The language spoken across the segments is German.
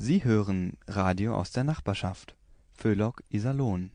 Sie hören Radio aus der Nachbarschaft. Föhlock Iserlohn.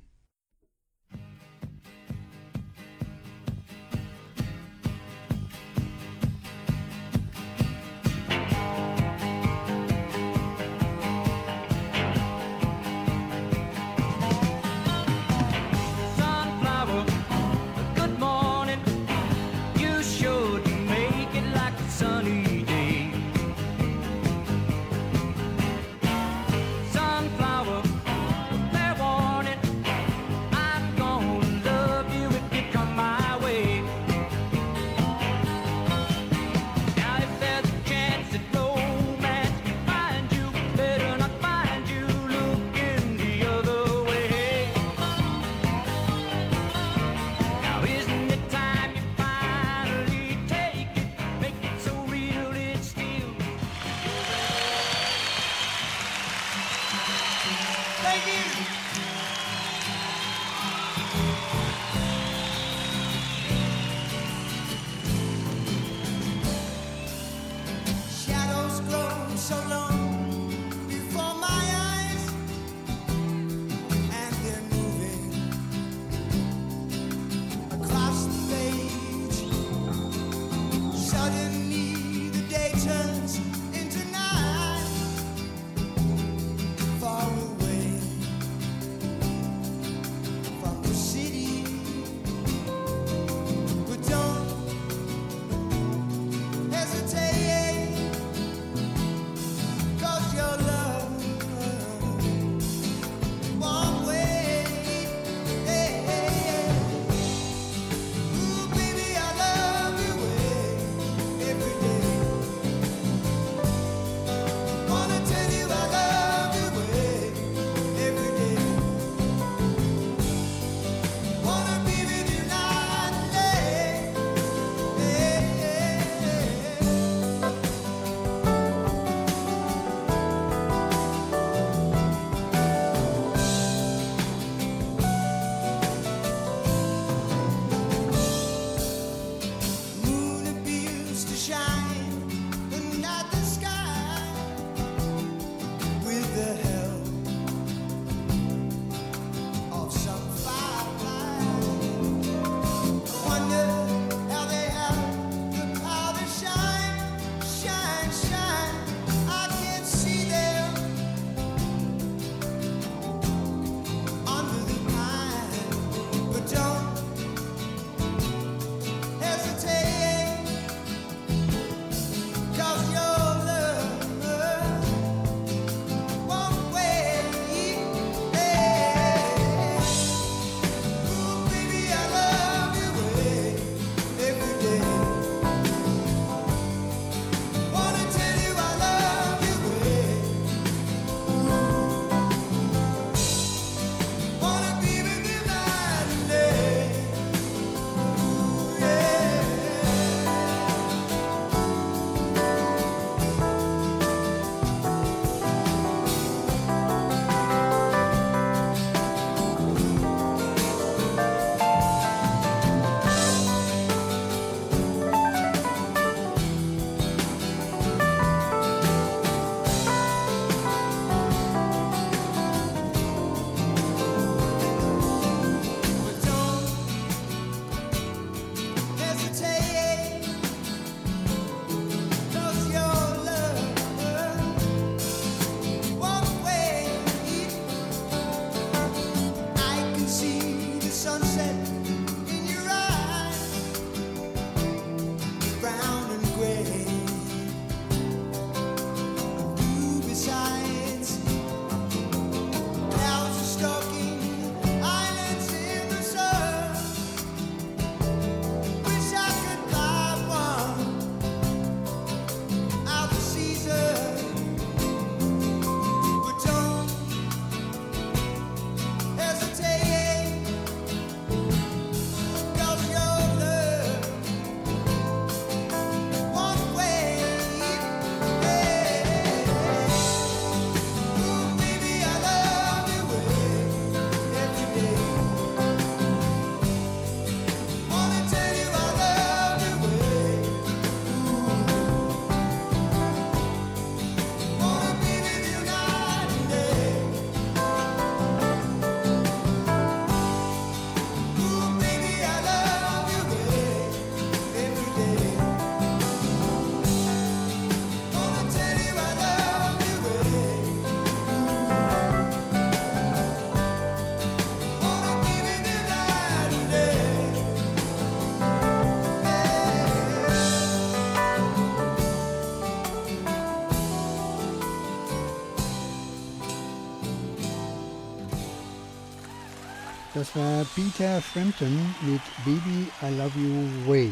War Peter Frampton mit Baby I Love You Way.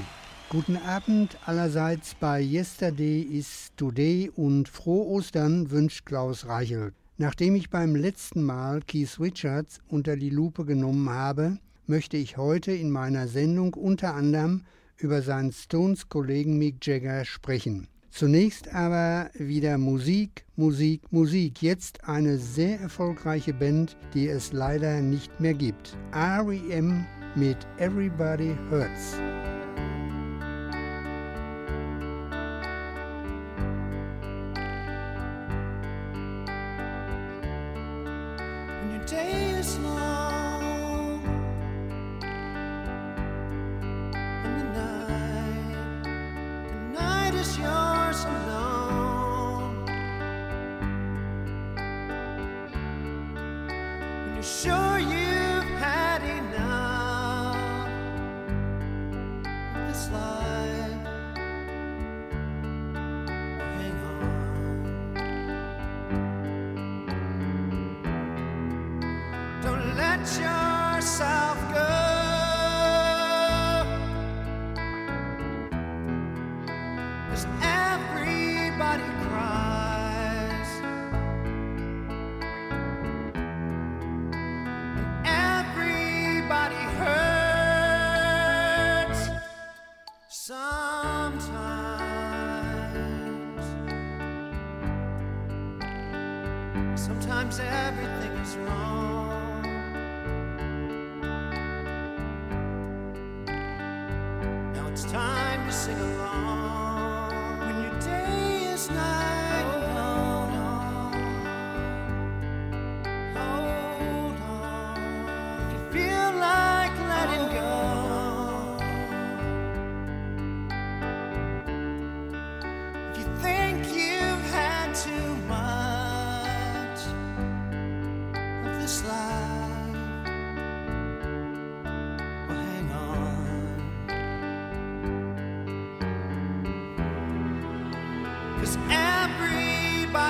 Guten Abend allerseits bei Yesterday is Today und frohe Ostern wünscht Klaus Reichelt. Nachdem ich beim letzten Mal Keith Richards unter die Lupe genommen habe, möchte ich heute in meiner Sendung unter anderem über seinen Stones-Kollegen Mick Jagger sprechen. Zunächst aber wieder Musik, Musik, Musik. Jetzt eine sehr erfolgreiche Band, die es leider nicht mehr gibt. REM mit Everybody Hurts. When your day is long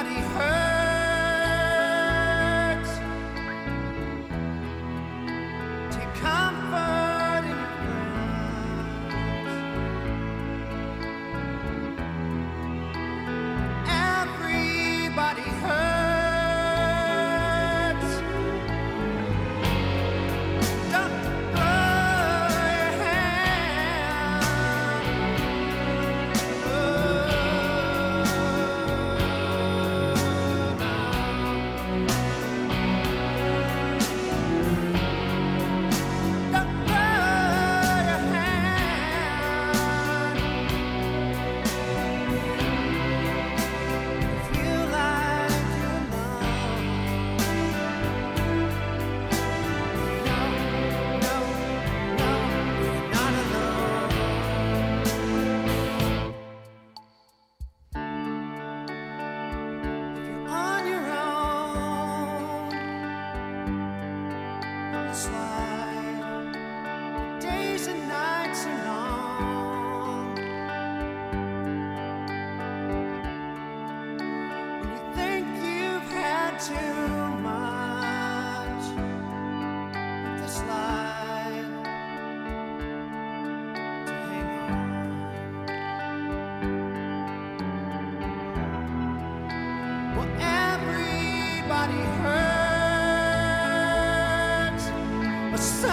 everybody hurts. so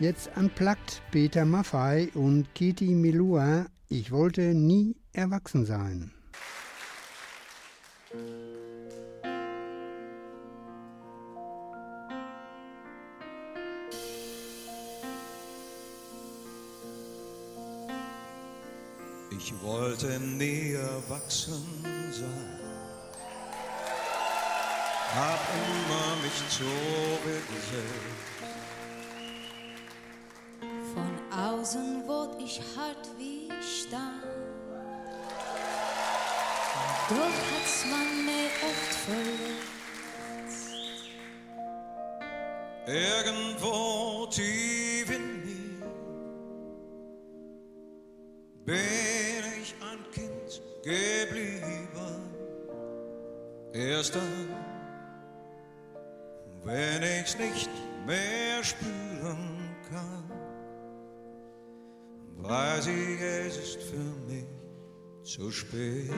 Jetzt unplugged Peter Maffei und Kitty Milua. Ich wollte nie erwachsen sein. Ich wollte nie erwachsen sein, hab immer mich zurückgesetzt. Außen wurde ich hart wie Stein. Doch hat's man mir oft verletzt. Irgendwo tief in mir bin ich ein Kind geblieben. Erst dann, weiß ich, es ist für mich zu spät,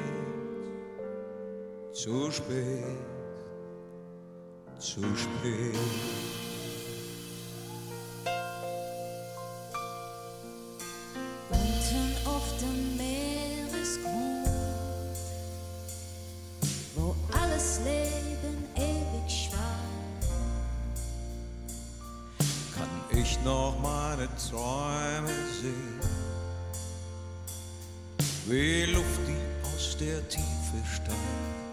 zu spät, zu spät. Wie Luft, die aus der Tiefe steigt.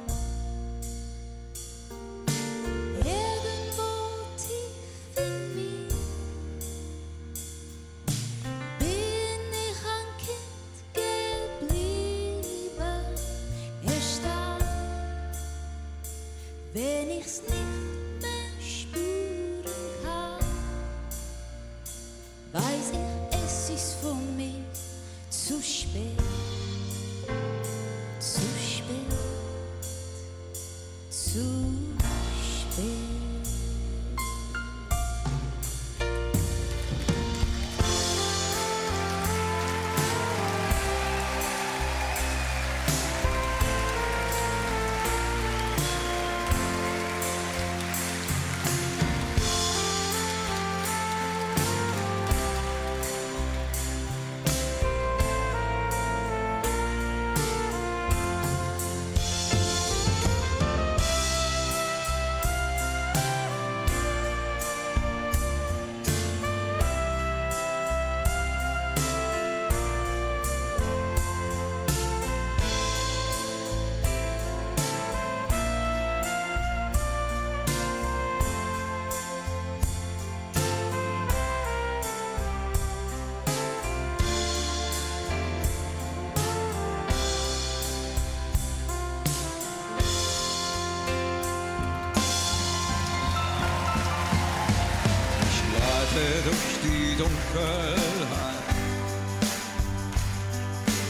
Durch die Dunkelheit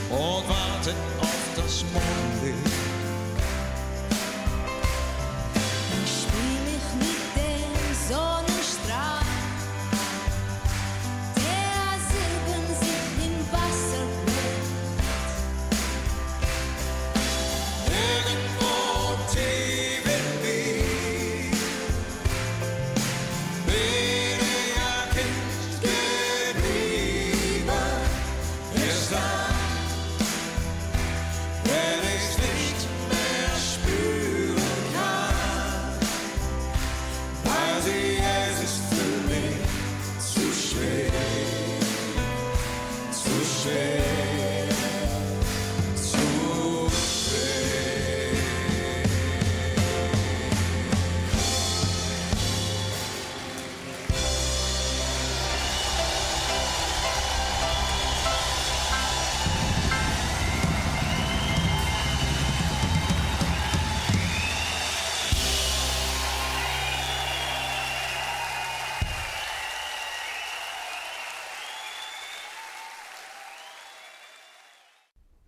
und warte auf das Mondlicht.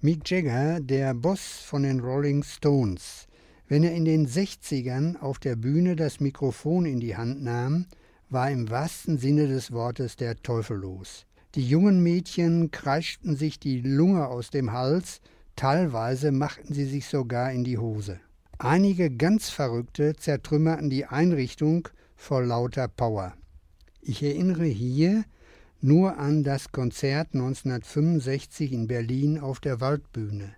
Mick Jagger, der Boss von den Rolling Stones. Wenn er in den 60ern auf der Bühne das Mikrofon in die Hand nahm, war im wahrsten Sinne des Wortes der Teufel los. Die jungen Mädchen kreischten sich die Lunge aus dem Hals, teilweise machten sie sich sogar in die Hose. Einige ganz Verrückte zertrümmerten die Einrichtung vor lauter Power. Ich erinnere hier nur an das Konzert 1965 in Berlin auf der Waldbühne.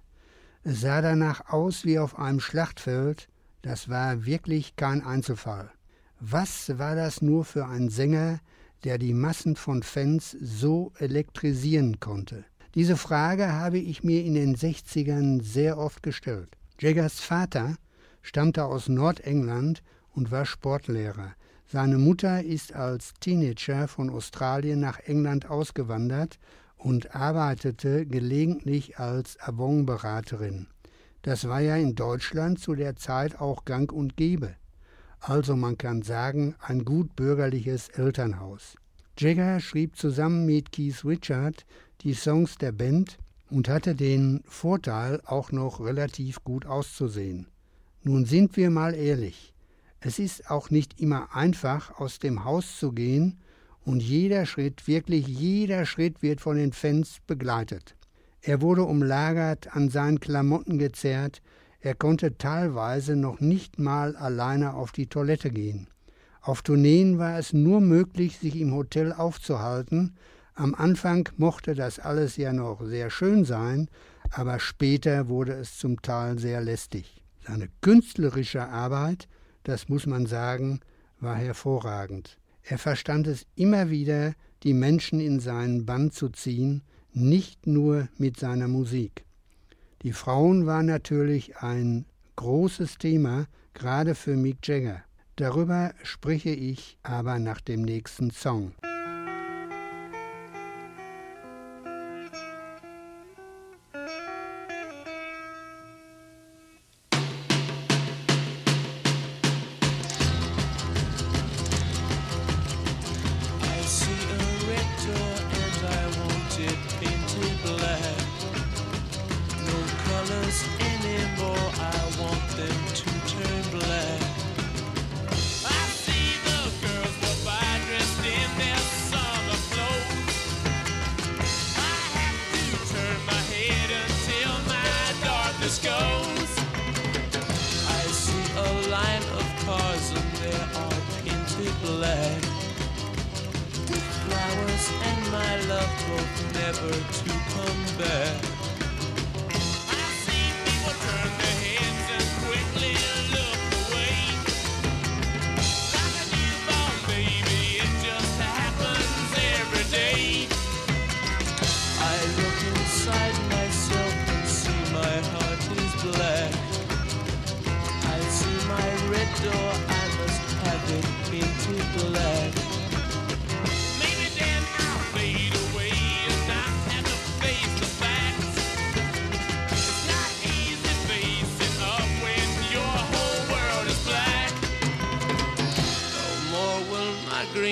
Es sah danach aus wie auf einem Schlachtfeld, das war wirklich kein Einzelfall. Was war das nur für ein Sänger, der die Massen von Fans so elektrisieren konnte? Diese Frage habe ich mir in den 60ern sehr oft gestellt. Jaggers Vater stammte aus Nordengland und war Sportlehrer. Seine Mutter ist als Teenager von Australien nach England ausgewandert und arbeitete gelegentlich als Avon-Beraterin. Das war ja in Deutschland zu der Zeit auch gang und gäbe. Also man kann sagen, ein gut bürgerliches Elternhaus. Jagger schrieb zusammen mit Keith Richard die Songs der Band und hatte den Vorteil, auch noch relativ gut auszusehen. Nun sind wir mal ehrlich, es ist auch nicht immer einfach, aus dem Haus zu gehen, und jeder Schritt, wirklich jeder Schritt wird von den Fans begleitet. Er wurde umlagert, an seinen Klamotten gezerrt, er konnte teilweise noch nicht mal alleine auf die Toilette gehen. Auf Tourneen war es nur möglich, sich im Hotel aufzuhalten. Am Anfang mochte das alles ja noch sehr schön sein, aber später wurde es zum Teil sehr lästig. Seine künstlerische Arbeit, das muss man sagen, war hervorragend. Er verstand es immer wieder, die Menschen in seinen Bann zu ziehen, nicht nur mit seiner Musik. Die Frauen waren natürlich ein großes Thema, gerade für Mick Jagger. Darüber spreche ich aber nach dem nächsten Song.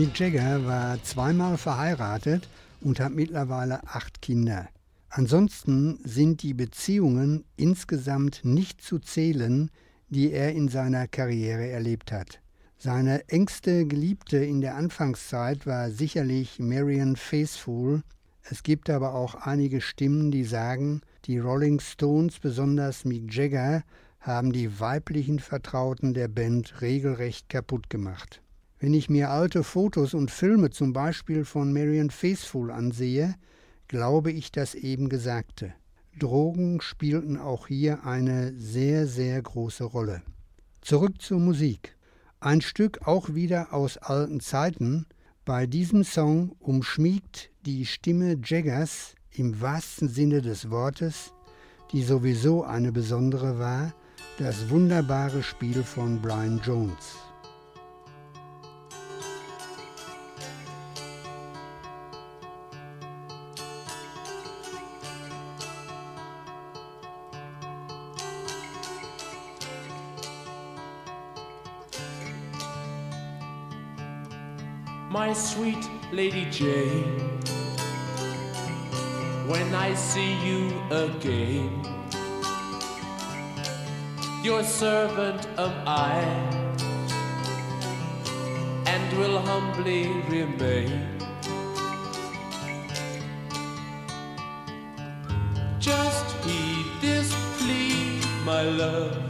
Mick Jagger war zweimal verheiratet und hat mittlerweile acht Kinder. Ansonsten sind die Beziehungen insgesamt nicht zu zählen, die er in seiner Karriere erlebt hat. Seine engste Geliebte in der Anfangszeit war sicherlich Marian Faithfull. Es gibt aber auch einige Stimmen, die sagen, die Rolling Stones, besonders Mick Jagger, haben die weiblichen Vertrauten der Band regelrecht kaputt gemacht. Wenn ich mir alte Fotos und Filme zum Beispiel von Marian Faithfull ansehe, glaube ich das eben Gesagte. Drogen spielten auch hier eine sehr, sehr große Rolle. Zurück zur Musik. Ein Stück auch wieder aus alten Zeiten. Bei diesem Song umschmiegt die Stimme Jaggers im wahrsten Sinne des Wortes, die sowieso eine besondere war, das wunderbare Spiel von Brian Jones. Lady Jane. When I see you again, your servant am I, and will humbly remain. Just heed this plea, my love,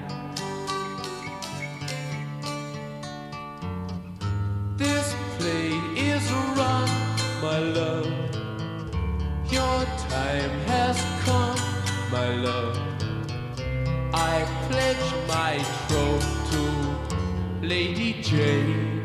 Your time has come, my love. I pledge my troth to Lady Jane.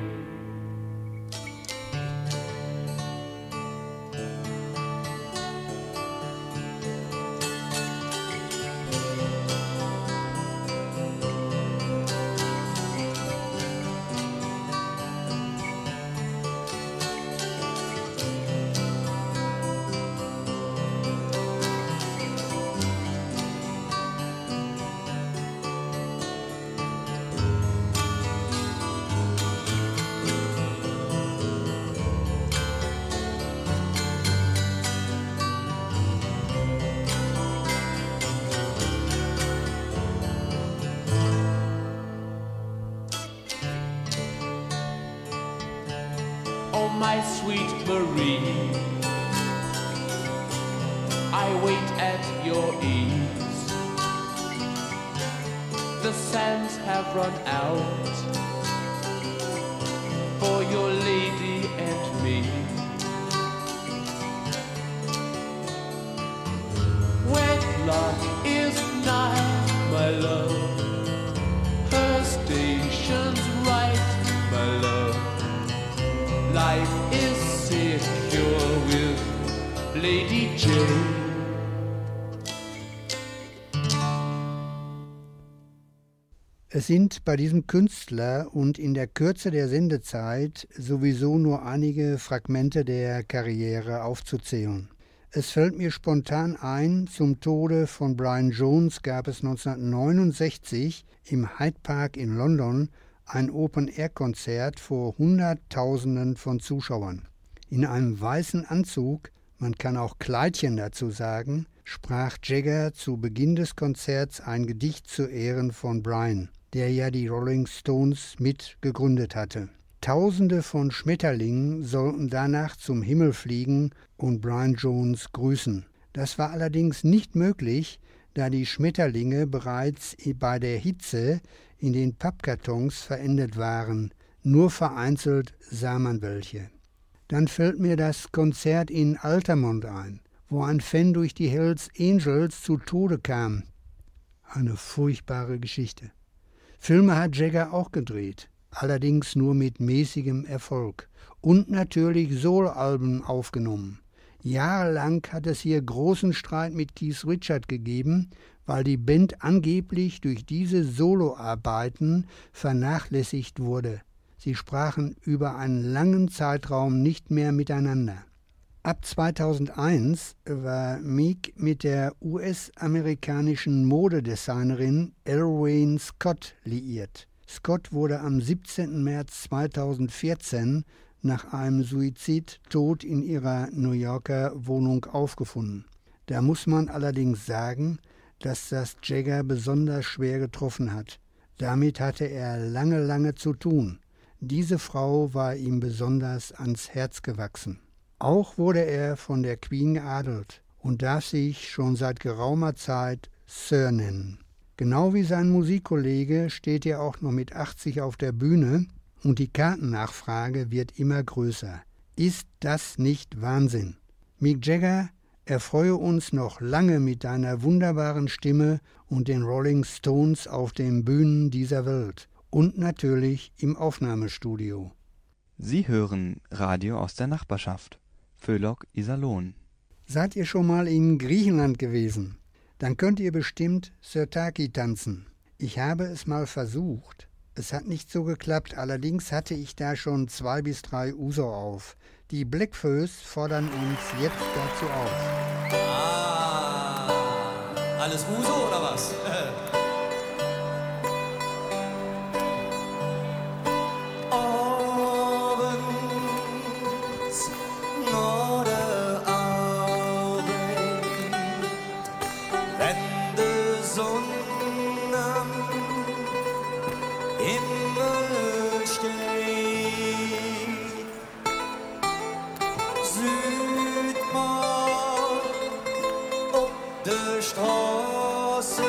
Es sind bei diesem Künstler und in der Kürze der Sendezeit sowieso nur einige Fragmente der Karriere aufzuzählen. Es fällt mir spontan ein, zum Tode von Brian Jones gab es 1969 im Hyde Park in London ein Open-Air-Konzert vor Hunderttausenden von Zuschauern. In einem weißen Anzug, man kann auch Kleidchen dazu sagen, sprach Jagger zu Beginn des Konzerts ein Gedicht zu Ehren von Brian, der ja die Rolling Stones mit gegründet hatte. Tausende von Schmetterlingen sollten danach zum Himmel fliegen und Brian Jones grüßen. Das war allerdings nicht möglich, da die Schmetterlinge bereits bei der Hitze in den Pappkartons verendet waren. Nur vereinzelt sah man welche. Dann fällt mir das Konzert in Altamont ein, wo ein Fan durch die Hells Angels zu Tode kam. Eine furchtbare Geschichte. Filme hat Jagger auch gedreht. allerdings nur mit mäßigem Erfolg. Und natürlich Soul-Alben aufgenommen. Jahrelang hat es hier großen Streit mit Keith Richard gegeben, weil die Band angeblich durch diese Soloarbeiten vernachlässigt wurde. Sie sprachen über einen langen Zeitraum nicht mehr miteinander. Ab 2001 war Meek mit der US-amerikanischen Modedesignerin Elwayne Scott liiert. Scott wurde am 17. März 2014 nach einem Suizid tot in ihrer New Yorker Wohnung aufgefunden. Da muss man allerdings sagen, dass das Jagger besonders schwer getroffen hat. Damit hatte er lange, lange zu tun. Diese Frau war ihm besonders ans Herz gewachsen. Auch wurde er von der Queen geadelt und darf sich schon seit geraumer Zeit Sir nennen. Genau wie sein Musikkollege steht er auch noch mit 80 auf der Bühne und die Kartennachfrage wird immer größer. Ist das nicht Wahnsinn? Mick Jagger, erfreue uns noch lange mit deiner wunderbaren Stimme und den Rolling Stones auf den Bühnen dieser Welt und natürlich im Aufnahmestudio. Sie hören Radio aus der Nachbarschaft. Föhlock Iserlohn. Seid ihr schon mal in Griechenland gewesen? Dann könnt ihr bestimmt Sirtaki tanzen. Ich habe es mal versucht. Es hat nicht so geklappt, allerdings hatte ich da schon zwei bis drei Uso auf. Die Blackfoes fordern uns jetzt dazu auf. Ah, alles Uso oder was? Straße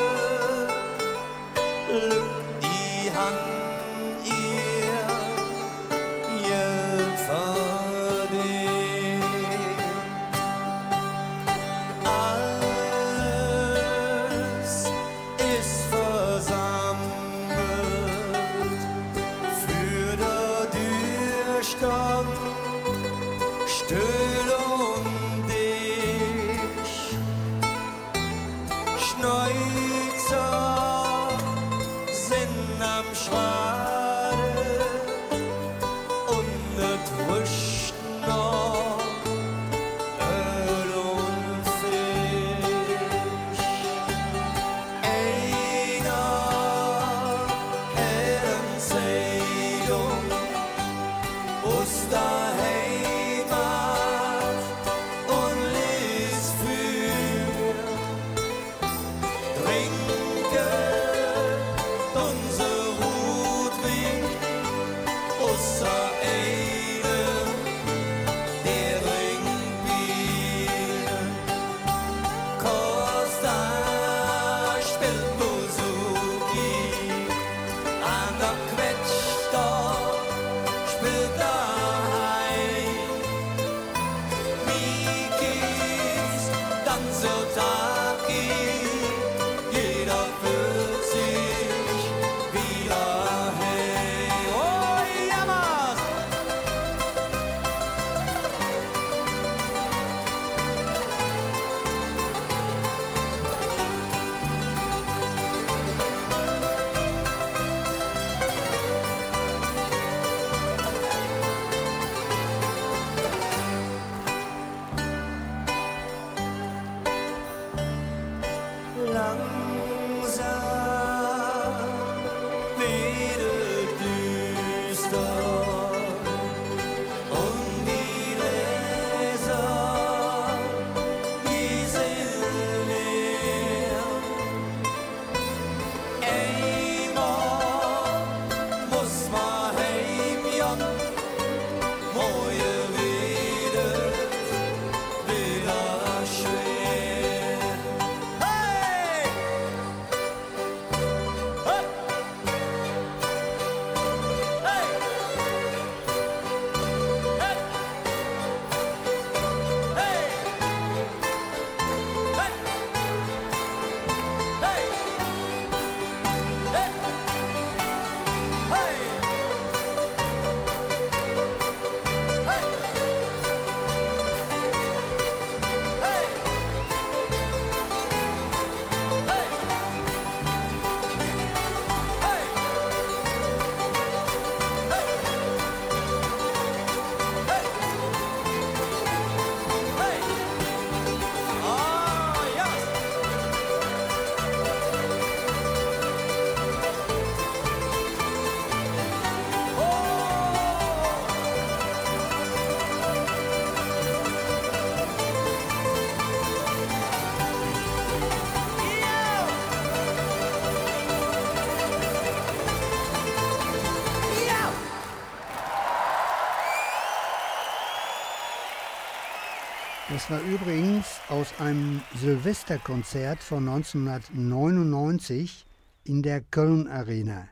Das war übrigens aus einem Silvesterkonzert von 1999 in der Köln Arena.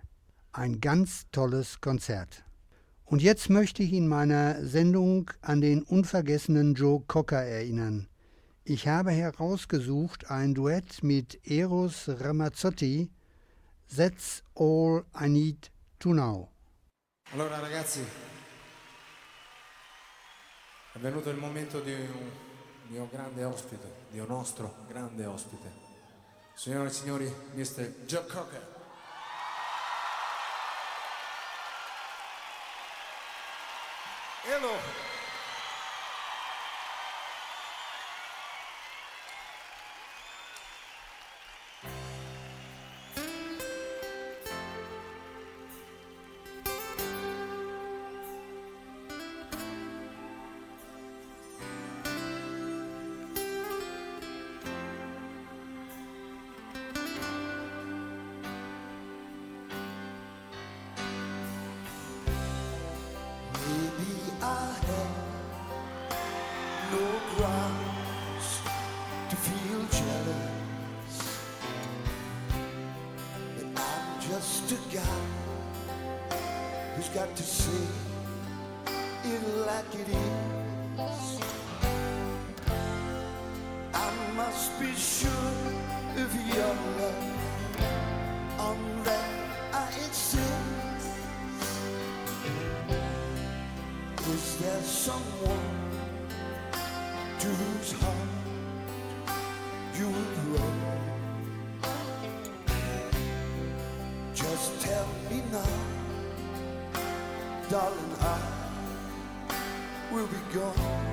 Ein ganz tolles Konzert. Und jetzt möchte ich in meiner Sendung an den unvergessenen Joe Cocker erinnern. Ich habe herausgesucht ein Duett mit Eros Ramazzotti, That's All I Need to Know. Allora ragazzi, è venuto il momento di un mio grande ospite, un nostro grande ospite. Signore e signori, Mr. Joe Cocker. Hello. Got to say it like it is. I must be sure of your love. On that I insist. Is there someone to whose heart darling, I will be gone.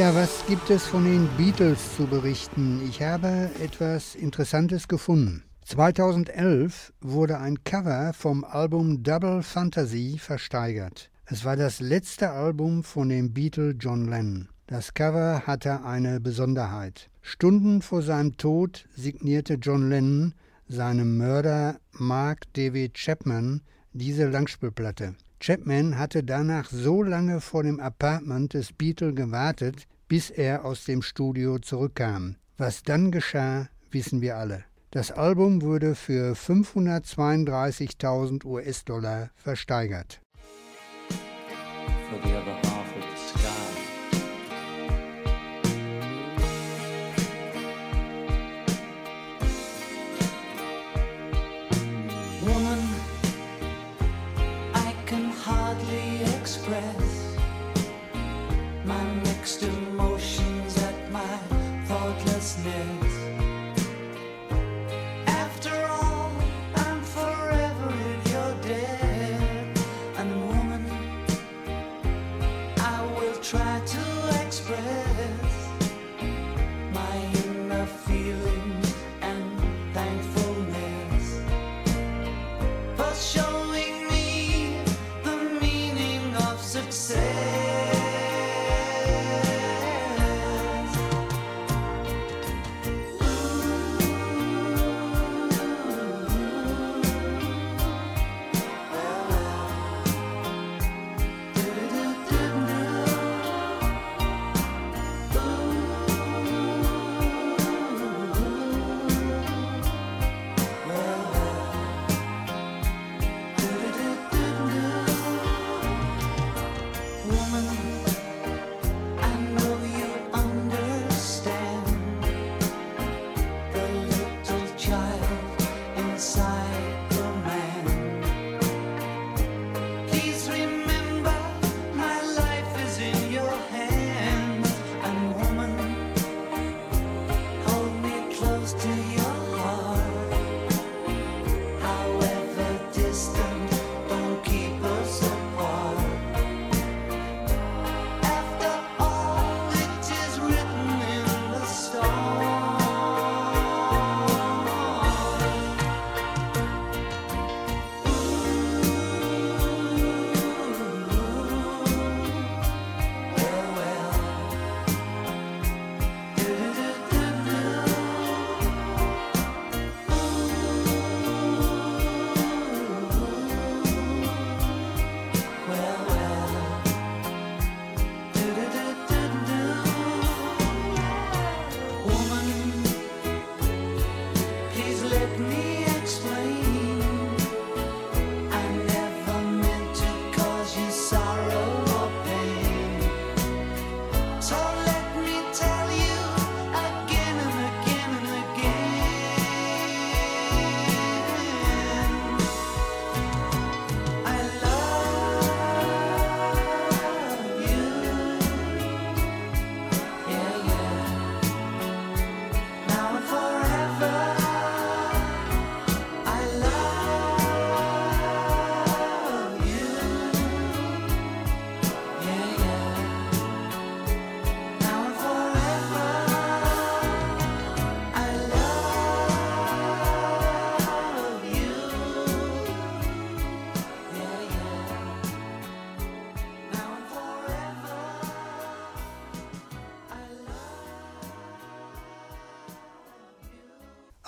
Ja, was gibt es von den Beatles zu berichten? Ich habe etwas Interessantes gefunden. 2011 wurde ein Cover vom Album Double Fantasy versteigert. Es war das letzte Album von dem Beatle John Lennon. Das Cover hatte eine Besonderheit. Stunden vor seinem Tod signierte John Lennon seinem Mörder Mark David Chapman diese Langspielplatte. Chapman hatte danach so lange vor dem Apartment des Beatle gewartet, bis er aus dem Studio zurückkam. Was dann geschah, wissen wir alle. Das Album wurde für 532.000 US-Dollar versteigert. for try to express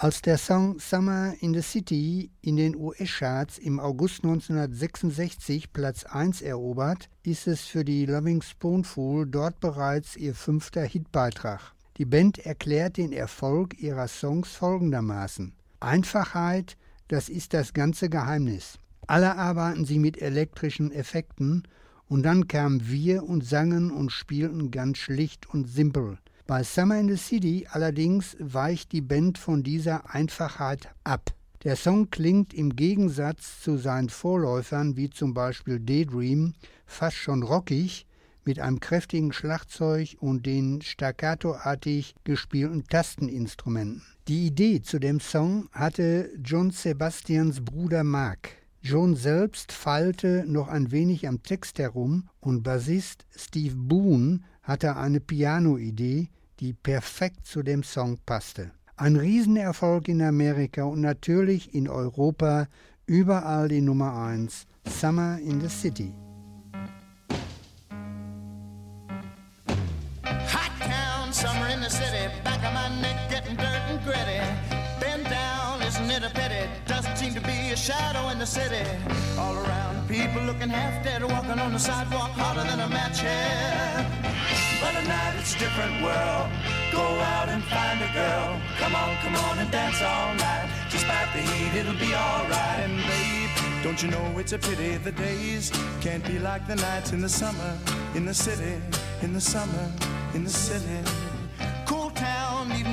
Als der Song Summer in the City in den US-Charts im August 1966 Platz 1 erobert, ist es für die Loving Spoonful dort bereits ihr fünfter Hitbeitrag. Die Band erklärt den Erfolg ihrer Songs folgendermaßen. Einfachheit, das ist das ganze Geheimnis. Alle arbeiten sie mit elektrischen Effekten und dann kamen wir und sangen und spielten ganz schlicht und simpel. Bei Summer in the City allerdings weicht die Band von dieser Einfachheit ab. Der Song klingt im Gegensatz zu seinen Vorläufern wie zum Beispiel Daydream fast schon rockig mit einem kräftigen Schlagzeug und den staccatoartig gespielten Tasteninstrumenten. Die Idee zu dem Song hatte John Sebastians Bruder Mark. John selbst feilte noch ein wenig am Text herum und Bassist Steve Boone hatte eine Piano-Idee, die perfekt zu dem Song passte. Ein Riesenerfolg in Amerika und natürlich in Europa, überall die Nummer 1, Summer in the City. Hot town, summer in the city, back of my neck getting dirt and gritty. Bend down, isn't it a pity? Doesn't seem to be a shadow in the city. All around, people looking half dead, walking on the sidewalk harder than a match, yeah. But at night it's a different world. Go out and find a girl. Come on, come on and dance all night. Despite the heat, it'll be alright. And babe, don't you know it's a pity the days can't be like the nights in the summer, in the city, in the summer, in the city.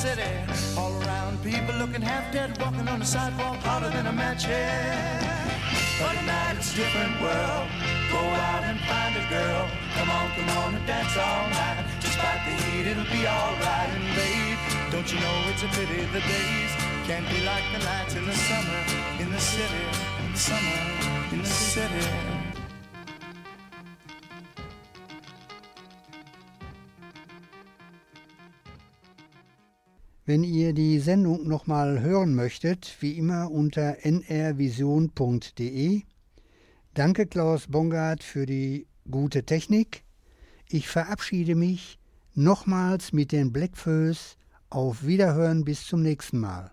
City. All around, people looking half dead, walking on the sidewalk harder than a match head. But at night it's a different world. Go out and find a girl. Come on, come on and dance all night. Despite the heat, it'll be alright. And babe, don't you know it's a pity the days can't be like the nights in the summer, in the city, in the summer, in the city. Wenn ihr die Sendung nochmal hören möchtet, wie immer unter nrvision.de. Danke Klaus Bongard für die gute Technik. Ich verabschiede mich nochmals mit den Blackfoes. Auf Wiederhören bis zum nächsten Mal.